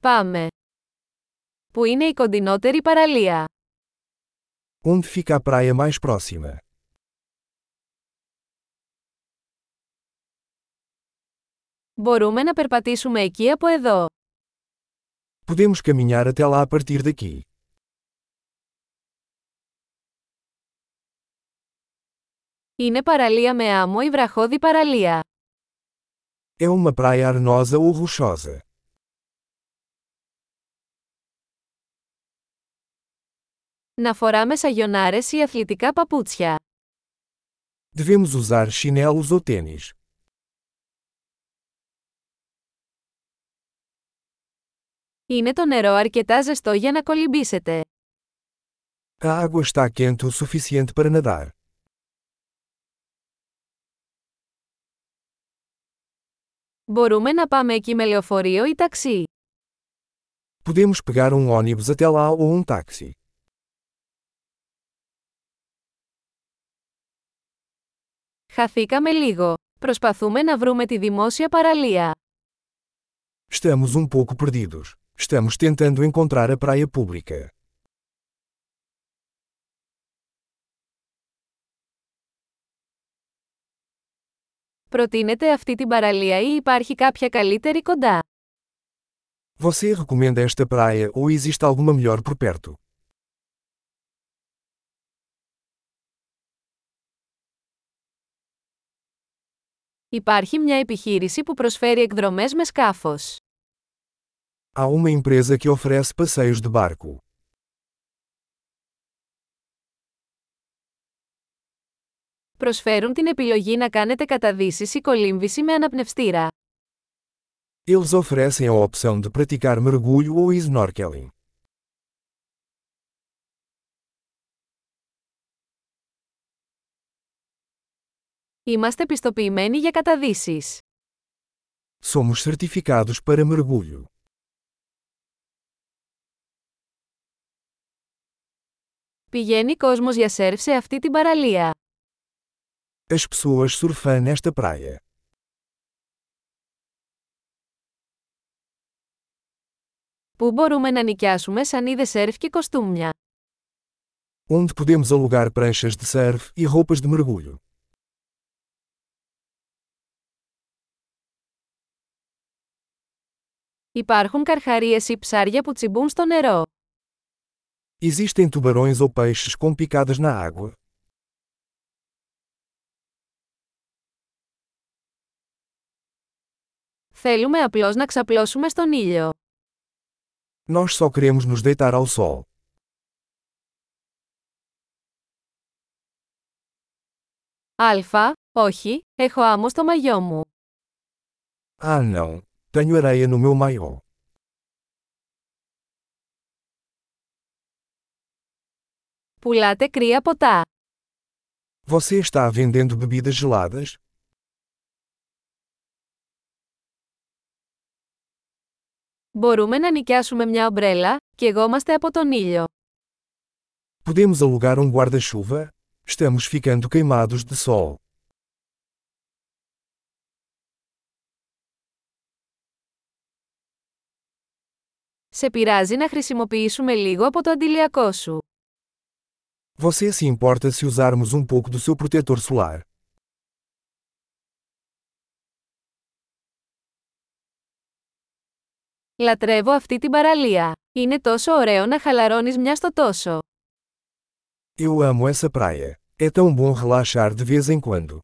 Πάμε. Πού είναι η κοντινότερη παραλία? Onde fica a praia mais próxima? Μπορούμε να περπατήσουμε εκεί από εδώ. Podemos caminhar até lá a partir daqui. Είναι παραλία με άμμο ή βραχώδη παραλία. É uma praia arenosa ou rochosa. Να φοράμε σαγιονάρες ή αθλητικά παπούτσια. Devemos usar chinelos ou tênis. Είναι το νερό αρκετά ζεστό για να κολυμπήσετε. A água está quente o suficiente para nadar. Μπορούμε να πάμε εκεί με λεωφορείο ή ταξί. Podemos pegar um ônibus até lá ou um táxi. Χαθήκαμε λίγο. Προσπαθούμε να βρούμε τη δημόσια παραλία. Estamos um pouco perdidos. Estamos tentando encontrar a praia pública. Προτείνετε αυτή την παραλία ή υπάρχει κάποια καλύτερη κοντά. Você recomenda esta praia ou existe alguma melhor por perto? Υπάρχει μια επιχείρηση που προσφέρει εκδρομές με σκάφος. Há uma empresa que oferece passeios de barco. Προσφέρουν την επιλογή να κάνετε καταδύσεις ή κολύμβηση με αναπνευστήρα. Eles oferecem a opção de praticar mergulho ou snorkeling. Είμαστε πιστοποιημένοι για καταδύσεις. Somos certificados para mergulho. Πηγαίνει κόσμος για σερφ σε αυτή την παραλία. As pessoas surfam nesta praia. Πού μπορούμε να νοικιάσουμε σανίδες σερφ και κοστούμια; Onde podemos alugar pranchas de surf e roupas de mergulho. Υπάρχουν καρχαρίες ή ψάρια που τσιμπούν στο νερό. Existem tubarões ou peixes com picadas na água. Θέλουμε απλώς να ξαπλώσουμε στον ήλιο. Nós só queremos nos deitar ao sol. Αλφα, όχι, έχω άμμο στο μαγιό μου. Ah não! Tenho areia no meu maiô. Πουλάτε κρύα ποτά. Você está vendendo bebidas geladas? Μπορούμε να νοικιάσουμε μια ομπρέλα, και εγώμαστε από τον ήλιο. Podemos alugar um guarda-chuva? Estamos ficando queimados de sol. Σε πειράζει να χρησιμοποιήσουμε λίγο από το αντιλιακό σου. Você se importa se usarmos um pouco do seu protetor solar? Λατρεύω αυτή την παραλία. Είναι τόσο ωραίο να χαλαρώνεις μια στο τόσο. Eu amo essa praia. É tão bom relaxar de vez em quando.